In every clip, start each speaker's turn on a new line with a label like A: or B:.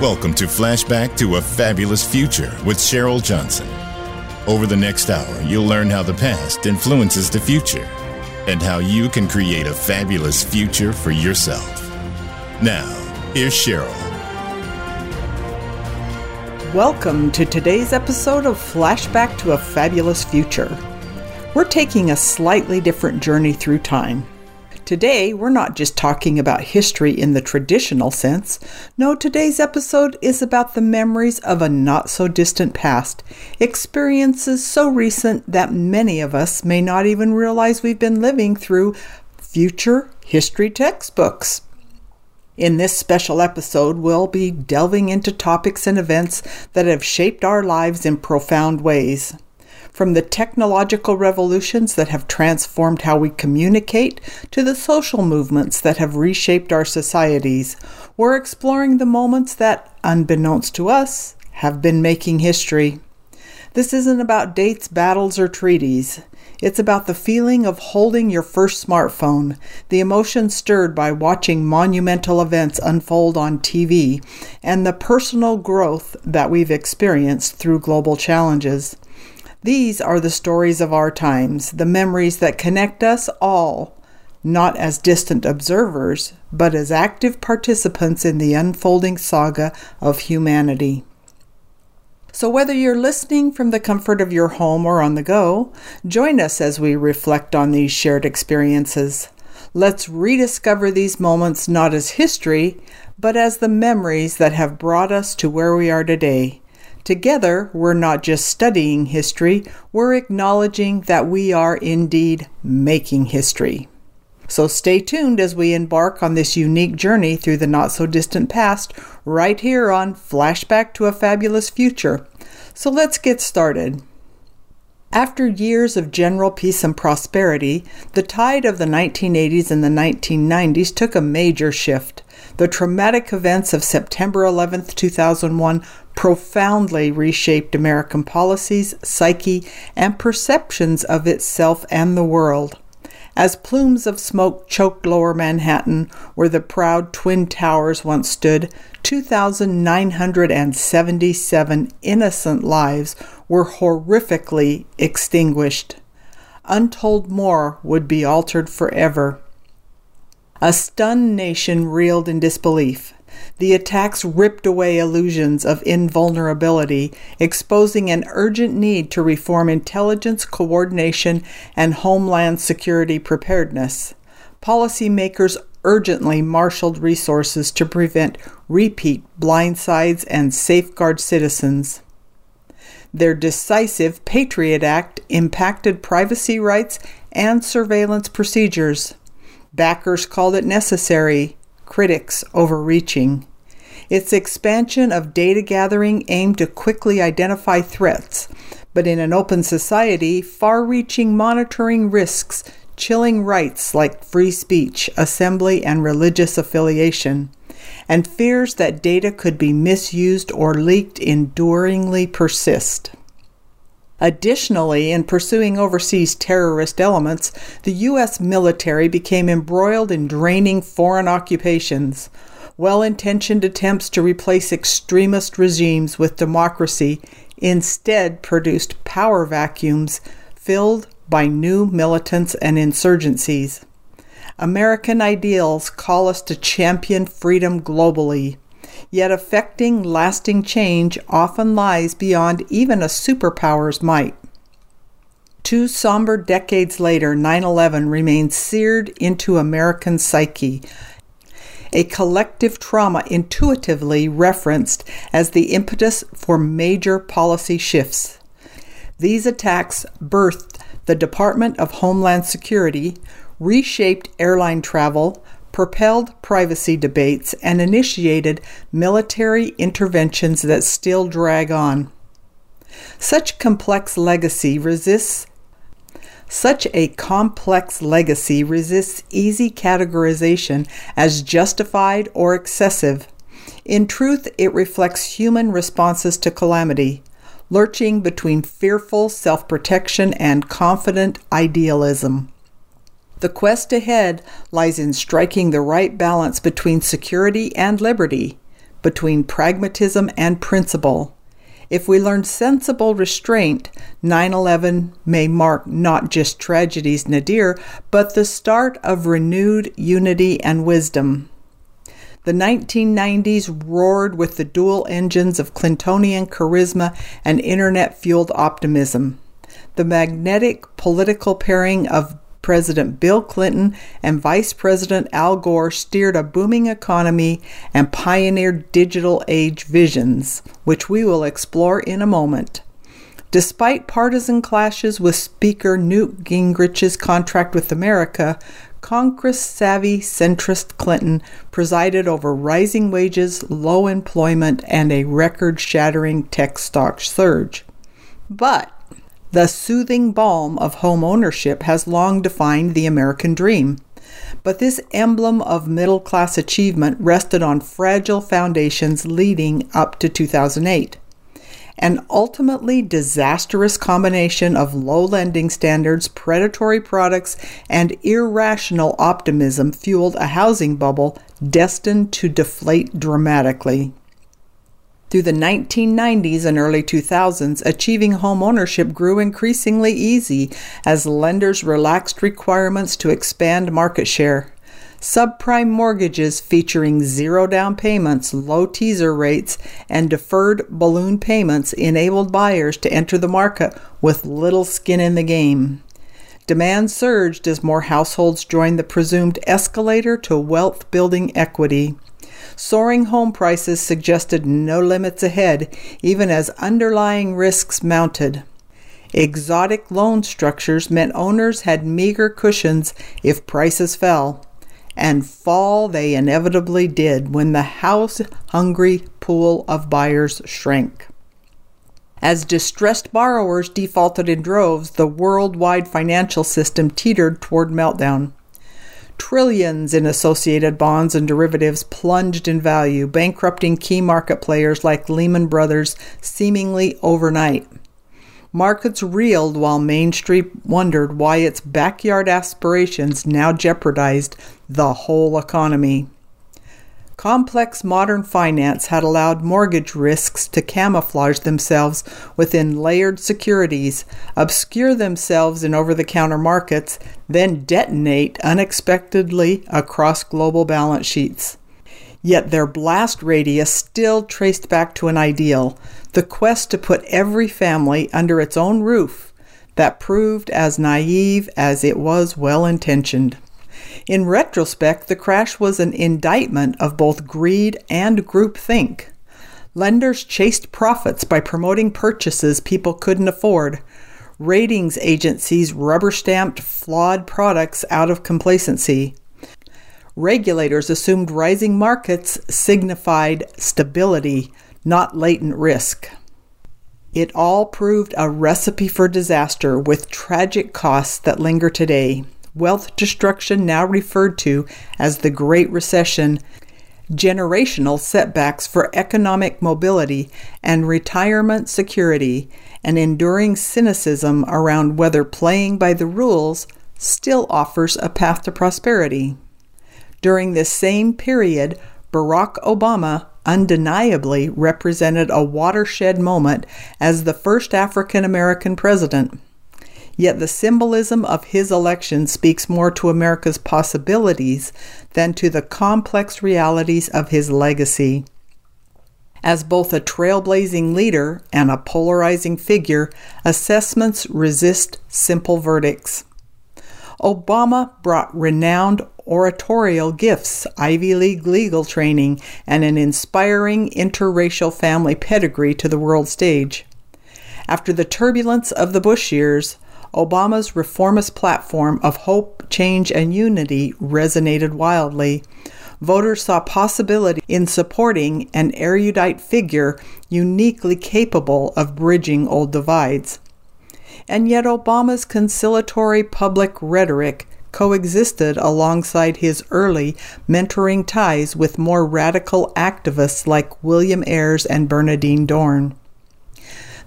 A: Welcome to Flashback to a Fabulous Future with Cheryl Johnson. Over the next hour, you'll learn how the past influences the future and how you can create a fabulous future for yourself. Now, here's Cheryl.
B: Welcome to today's episode of Flashback to a Fabulous Future. We're taking a slightly different journey through time. Today, we're not just talking about history in the traditional sense. No, today's episode is about the memories of a not so distant past, experiences so recent that many of us may not even realize we've been living through future history textbooks. In this special episode, we'll be delving into topics and events that have shaped our lives in profound ways. From the technological revolutions that have transformed how we communicate to the social movements that have reshaped our societies, we're exploring the moments that, unbeknownst to us, have been making history. This isn't about dates, battles, or treaties. It's about the feeling of holding your first smartphone, the emotion stirred by watching monumental events unfold on TV, and the personal growth that we've experienced through global challenges. These are the stories of our times, the memories that connect us all, not as distant observers, but as active participants in the unfolding saga of humanity. So, whether you're listening from the comfort of your home or on the go, join us as we reflect on these shared experiences. Let's rediscover these moments not as history, but as the memories that have brought us to where we are today Together, we're not just studying history, we're acknowledging that we are indeed making history. So stay tuned as we embark on this unique journey through the not so distant past, right here on Flashback to a Fabulous Future. So let's get started. After years of general peace and prosperity, the tide of the 1980s and the 1990s took a major shift. The traumatic events of September 11, 2001 profoundly reshaped American policies, psyche, and perceptions of itself and the world. As plumes of smoke choked lower Manhattan, where the proud Twin Towers once stood, 2,977 innocent lives were horrifically extinguished. Untold more would be altered forever. A stunned nation reeled in disbelief. The attacks ripped away illusions of invulnerability, exposing an urgent need to reform intelligence coordination and homeland security preparedness. Policymakers urgently marshaled resources to prevent repeat blindsides and safeguard citizens. Their decisive Patriot Act impacted privacy rights and surveillance procedures. Backers called it necessary, critics overreaching. Its expansion of data gathering aimed to quickly identify threats, but in an open society, far reaching monitoring risks chilling rights like free speech, assembly, and religious affiliation, and fears that data could be misused or leaked enduringly persist. Additionally, in pursuing overseas terrorist elements, the U.S. military became embroiled in draining foreign occupations. Well intentioned attempts to replace extremist regimes with democracy instead produced power vacuums filled by new militants and insurgencies. American ideals call us to champion freedom globally. Yet affecting lasting change often lies beyond even a superpower's might. Two somber decades later, 9 11 remains seared into American psyche, a collective trauma intuitively referenced as the impetus for major policy shifts. These attacks birthed the Department of Homeland Security, reshaped airline travel, propelled privacy debates, and initiated military interventions that still drag on. Such complex legacy resists such a complex legacy resists easy categorization as justified or excessive. In truth, it reflects human responses to calamity, lurching between fearful self protection and confident idealism. The quest ahead lies in striking the right balance between security and liberty, between pragmatism and principle. If we learn sensible restraint, 9 11 may mark not just tragedies nadir, but the start of renewed unity and wisdom. The 1990s roared with the dual engines of Clintonian charisma and internet fueled optimism. The magnetic political pairing of President Bill Clinton and Vice President Al Gore steered a booming economy and pioneered digital age visions, which we will explore in a moment. Despite partisan clashes with Speaker Newt Gingrich's contract with America, Congress savvy centrist Clinton presided over rising wages, low employment, and a record shattering tech stock surge. But the soothing balm of home ownership has long defined the American dream. But this emblem of middle class achievement rested on fragile foundations leading up to 2008. An ultimately disastrous combination of low lending standards, predatory products, and irrational optimism fueled a housing bubble destined to deflate dramatically. Through the 1990s and early 2000s, achieving home ownership grew increasingly easy as lenders relaxed requirements to expand market share. Subprime mortgages featuring zero down payments, low teaser rates, and deferred balloon payments enabled buyers to enter the market with little skin in the game. Demand surged as more households joined the presumed escalator to wealth building equity. Soaring home prices suggested no limits ahead, even as underlying risks mounted. Exotic loan structures meant owners had meager cushions if prices fell, and fall they inevitably did when the house hungry pool of buyers shrank. As distressed borrowers defaulted in droves, the worldwide financial system teetered toward meltdown. Trillions in associated bonds and derivatives plunged in value, bankrupting key market players like Lehman Brothers seemingly overnight. Markets reeled while Main Street wondered why its backyard aspirations now jeopardized the whole economy. Complex modern finance had allowed mortgage risks to camouflage themselves within layered securities, obscure themselves in over the counter markets, then detonate unexpectedly across global balance sheets. Yet their blast radius still traced back to an ideal the quest to put every family under its own roof that proved as naive as it was well intentioned. In retrospect, the crash was an indictment of both greed and groupthink. Lenders chased profits by promoting purchases people couldn't afford. Ratings agencies rubber stamped flawed products out of complacency. Regulators assumed rising markets signified stability, not latent risk. It all proved a recipe for disaster with tragic costs that linger today wealth destruction now referred to as the Great Recession, generational setbacks for economic mobility and retirement security, and enduring cynicism around whether playing by the rules still offers a path to prosperity. During this same period, Barack Obama undeniably represented a watershed moment as the first African American president. Yet the symbolism of his election speaks more to America's possibilities than to the complex realities of his legacy. As both a trailblazing leader and a polarizing figure, assessments resist simple verdicts. Obama brought renowned oratorial gifts, Ivy League legal training, and an inspiring interracial family pedigree to the world stage. After the turbulence of the Bush years, Obama's reformist platform of hope, change, and unity resonated wildly. Voters saw possibility in supporting an erudite figure uniquely capable of bridging old divides. And yet, Obama's conciliatory public rhetoric coexisted alongside his early mentoring ties with more radical activists like William Ayers and Bernardine Dohrn.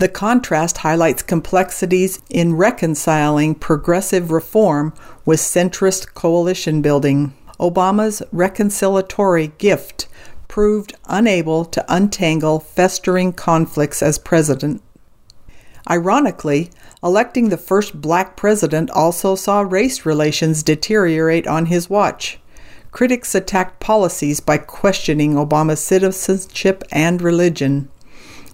B: The contrast highlights complexities in reconciling progressive reform with centrist coalition building. Obama's reconciliatory gift proved unable to untangle festering conflicts as president. Ironically, electing the first black president also saw race relations deteriorate on his watch. Critics attacked policies by questioning Obama's citizenship and religion.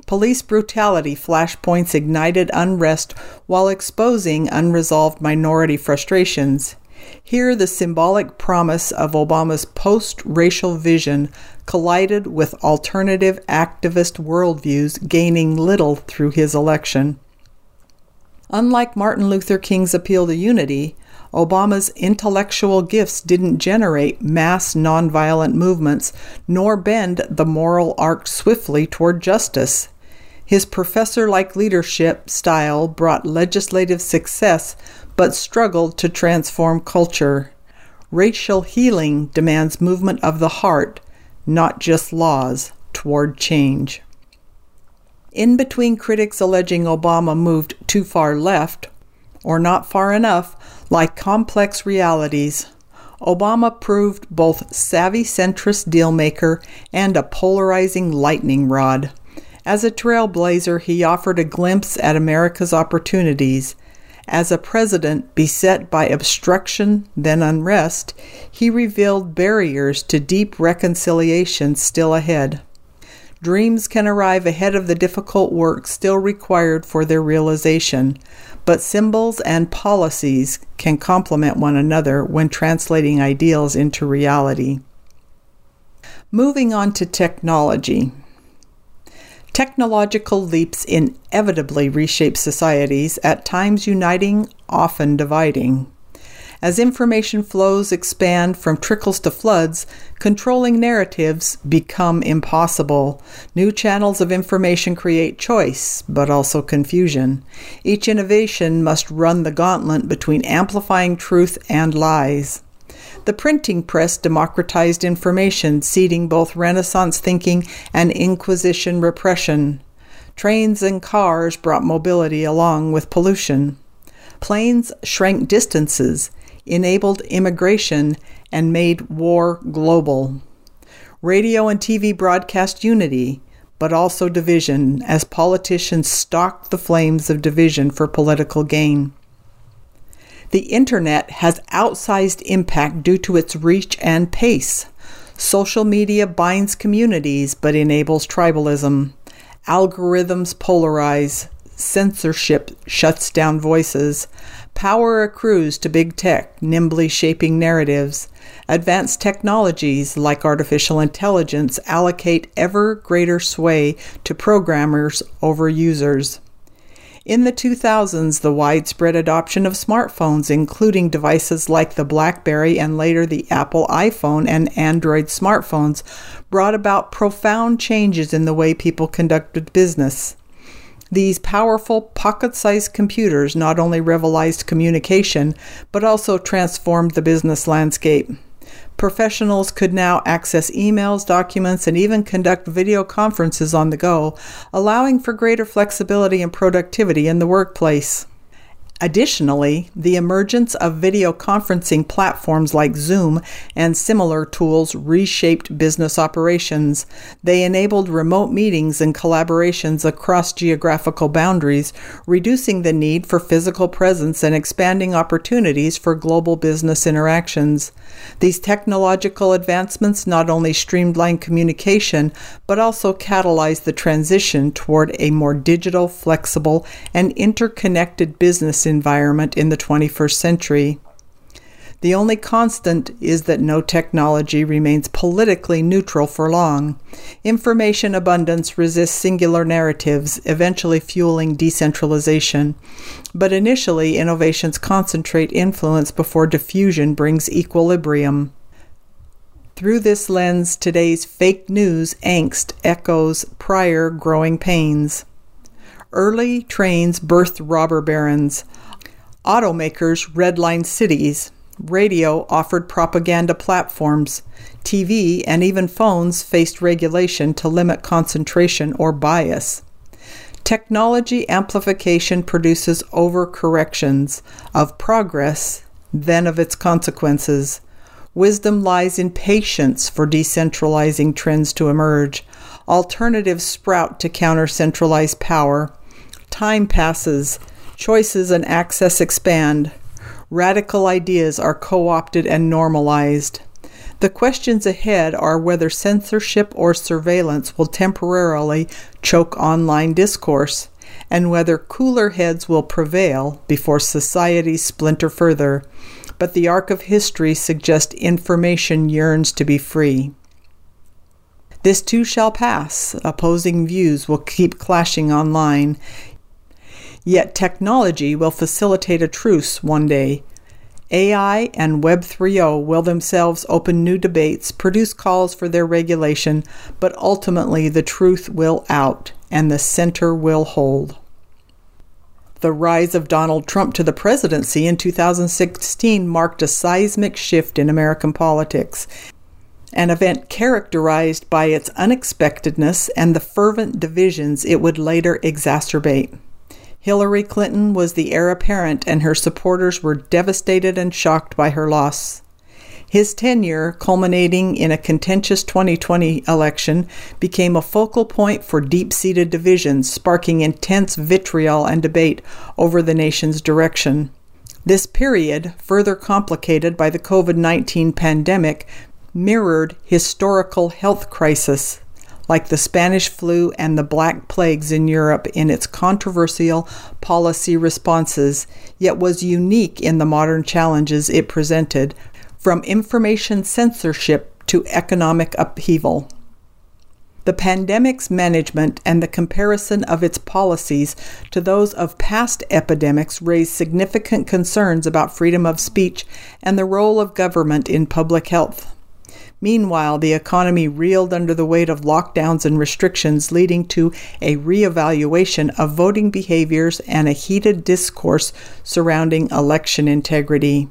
B: Police brutality flashpoints ignited unrest while exposing unresolved minority frustrations. Here, the symbolic promise of Obama's post racial vision collided with alternative activist worldviews, gaining little through his election. Unlike Martin Luther King's appeal to unity, Obama's intellectual gifts didn't generate mass nonviolent movements nor bend the moral arc swiftly toward justice. His professor like leadership style brought legislative success but struggled to transform culture. Racial healing demands movement of the heart, not just laws, toward change. In between critics alleging Obama moved too far left, or not far enough, like complex realities, Obama proved both savvy centrist dealmaker and a polarizing lightning rod. As a trailblazer, he offered a glimpse at America's opportunities. As a president beset by obstruction, then unrest, he revealed barriers to deep reconciliation still ahead. Dreams can arrive ahead of the difficult work still required for their realization, but symbols and policies can complement one another when translating ideals into reality. Moving on to technology. Technological leaps inevitably reshape societies, at times uniting, often dividing. As information flows expand from trickles to floods, controlling narratives become impossible. New channels of information create choice, but also confusion. Each innovation must run the gauntlet between amplifying truth and lies. The printing press democratized information, seeding both Renaissance thinking and Inquisition repression. Trains and cars brought mobility along with pollution. Planes shrank distances, enabled immigration, and made war global. Radio and TV broadcast unity, but also division, as politicians stalked the flames of division for political gain. The internet has outsized impact due to its reach and pace. Social media binds communities but enables tribalism. Algorithms polarize. Censorship shuts down voices. Power accrues to big tech, nimbly shaping narratives. Advanced technologies like artificial intelligence allocate ever greater sway to programmers over users. In the 2000s, the widespread adoption of smartphones, including devices like the Blackberry and later the Apple iPhone and Android smartphones, brought about profound changes in the way people conducted business. These powerful pocket sized computers not only revolutionized communication, but also transformed the business landscape. Professionals could now access emails, documents, and even conduct video conferences on the go, allowing for greater flexibility and productivity in the workplace. Additionally, the emergence of video conferencing platforms like Zoom and similar tools reshaped business operations. They enabled remote meetings and collaborations across geographical boundaries, reducing the need for physical presence and expanding opportunities for global business interactions. These technological advancements not only streamlined communication, but also catalyzed the transition toward a more digital, flexible, and interconnected business environment in the 21st century. The only constant is that no technology remains politically neutral for long. Information abundance resists singular narratives, eventually fueling decentralization. But initially, innovations concentrate influence before diffusion brings equilibrium. Through this lens, today's fake news angst echoes prior growing pains. Early trains birthed robber barons. Automakers redlined cities. Radio offered propaganda platforms. TV and even phones faced regulation to limit concentration or bias. Technology amplification produces overcorrections of progress, then of its consequences. Wisdom lies in patience for decentralizing trends to emerge. Alternatives sprout to counter centralized power. Time passes, choices and access expand. Radical ideas are co opted and normalized. The questions ahead are whether censorship or surveillance will temporarily choke online discourse, and whether cooler heads will prevail before societies splinter further. But the arc of history suggests information yearns to be free. This too shall pass. Opposing views will keep clashing online. Yet technology will facilitate a truce one day. AI and Web 3.0 will themselves open new debates, produce calls for their regulation, but ultimately the truth will out and the center will hold. The rise of Donald Trump to the presidency in 2016 marked a seismic shift in American politics, an event characterized by its unexpectedness and the fervent divisions it would later exacerbate. Hillary Clinton was the heir apparent, and her supporters were devastated and shocked by her loss. His tenure, culminating in a contentious 2020 election, became a focal point for deep seated divisions, sparking intense vitriol and debate over the nation's direction. This period, further complicated by the COVID 19 pandemic, mirrored historical health crisis like the Spanish flu and the Black Plagues in Europe in its controversial policy responses, yet was unique in the modern challenges it presented, from information censorship to economic upheaval. The pandemic's management and the comparison of its policies to those of past epidemics raised significant concerns about freedom of speech and the role of government in public health. Meanwhile, the economy reeled under the weight of lockdowns and restrictions, leading to a reevaluation of voting behaviors and a heated discourse surrounding election integrity.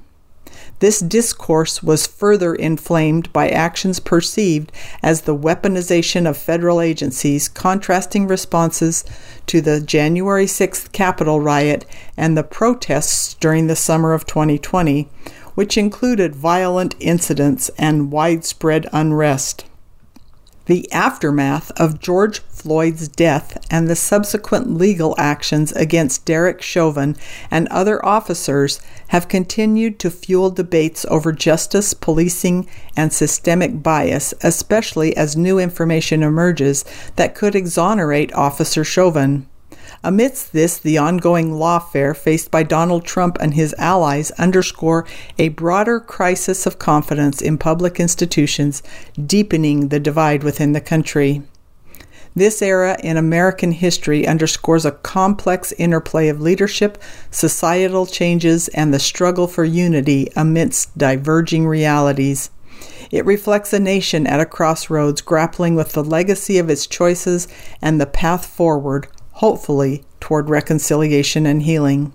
B: This discourse was further inflamed by actions perceived as the weaponization of federal agencies, contrasting responses to the January 6th Capitol riot and the protests during the summer of 2020, which included violent incidents and widespread unrest. The aftermath of George Floyd's death and the subsequent legal actions against Derek Chauvin and other officers have continued to fuel debates over justice, policing, and systemic bias, especially as new information emerges that could exonerate Officer Chauvin. Amidst this, the ongoing lawfare faced by Donald Trump and his allies underscore a broader crisis of confidence in public institutions, deepening the divide within the country. This era in American history underscores a complex interplay of leadership, societal changes, and the struggle for unity amidst diverging realities. It reflects a nation at a crossroads grappling with the legacy of its choices and the path forward, hopefully, toward reconciliation and healing.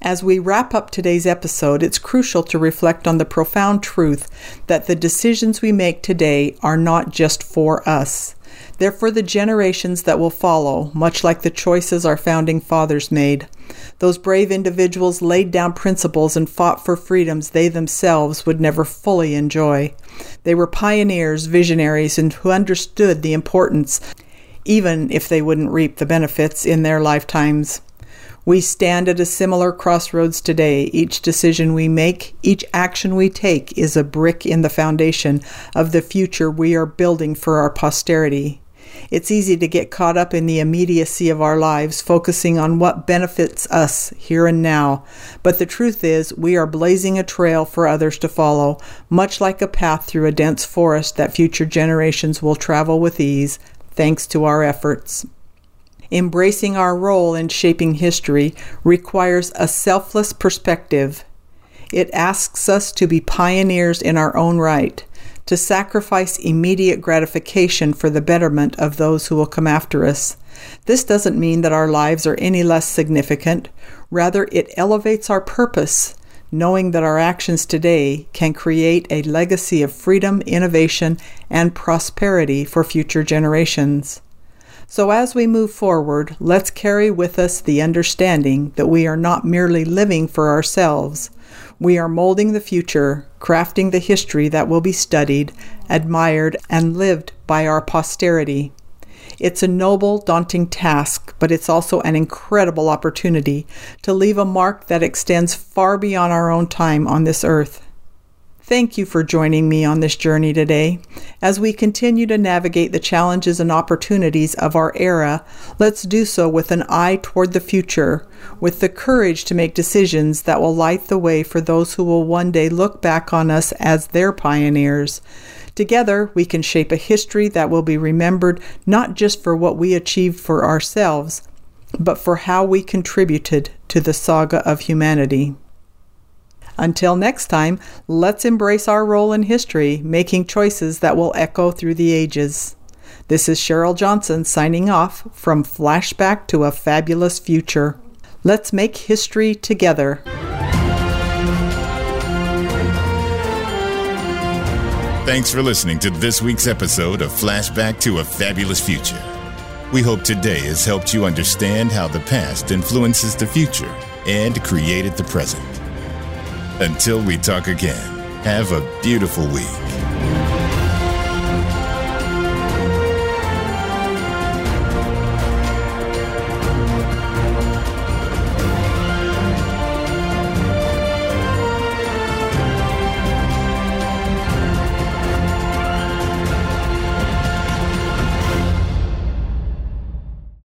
B: As we wrap up today's episode, it's crucial to reflect on the profound truth that the decisions we make today are not just for us. They're for the generations that will follow, much like the choices our founding fathers made. Those brave individuals laid down principles and fought for freedoms they themselves would never fully enjoy. They were pioneers, visionaries, and who understood the importance even if they wouldn't reap the benefits in their lifetimes. We stand at a similar crossroads today. Each decision we make, each action we take, is a brick in the foundation of the future we are building for our posterity. It's easy to get caught up in the immediacy of our lives, focusing on what benefits us here and now. But the truth is, we are blazing a trail for others to follow, much like a path through a dense forest that future generations will travel with ease, thanks to our efforts. Embracing our role in shaping history requires a selfless perspective. It asks us to be pioneers in our own right, to sacrifice immediate gratification for the betterment of those who will come after us. This doesn't mean that our lives are any less significant. Rather, it elevates our purpose knowing that our actions today can create a legacy of freedom, innovation, and prosperity for future generations. So, as we move forward, let's carry with us the understanding that we are not merely living for ourselves. We are molding the future, crafting the history that will be studied, admired, and lived by our posterity. It's a noble, daunting task, but it's also an incredible opportunity to leave a mark that extends far beyond our own time on this earth. Thank you for joining me on this journey today. As we continue to navigate the challenges and opportunities of our era, let's do so with an eye toward the future, with the courage to make decisions that will light the way for those who will one day look back on us as their pioneers. Together, we can shape a history that will be remembered not just for what we achieved for ourselves, but for how we contributed to the saga of humanity. Until next time, let's embrace our role in history, making choices that will echo through the ages. This is Cheryl Johnson signing off from Flashback to a Fabulous Future. Let's make history together.
A: Thanks for listening to this week's episode of Flashback to a Fabulous Future. We hope today has helped you understand how the past influences the future and created the present. Until we talk again, have a beautiful week.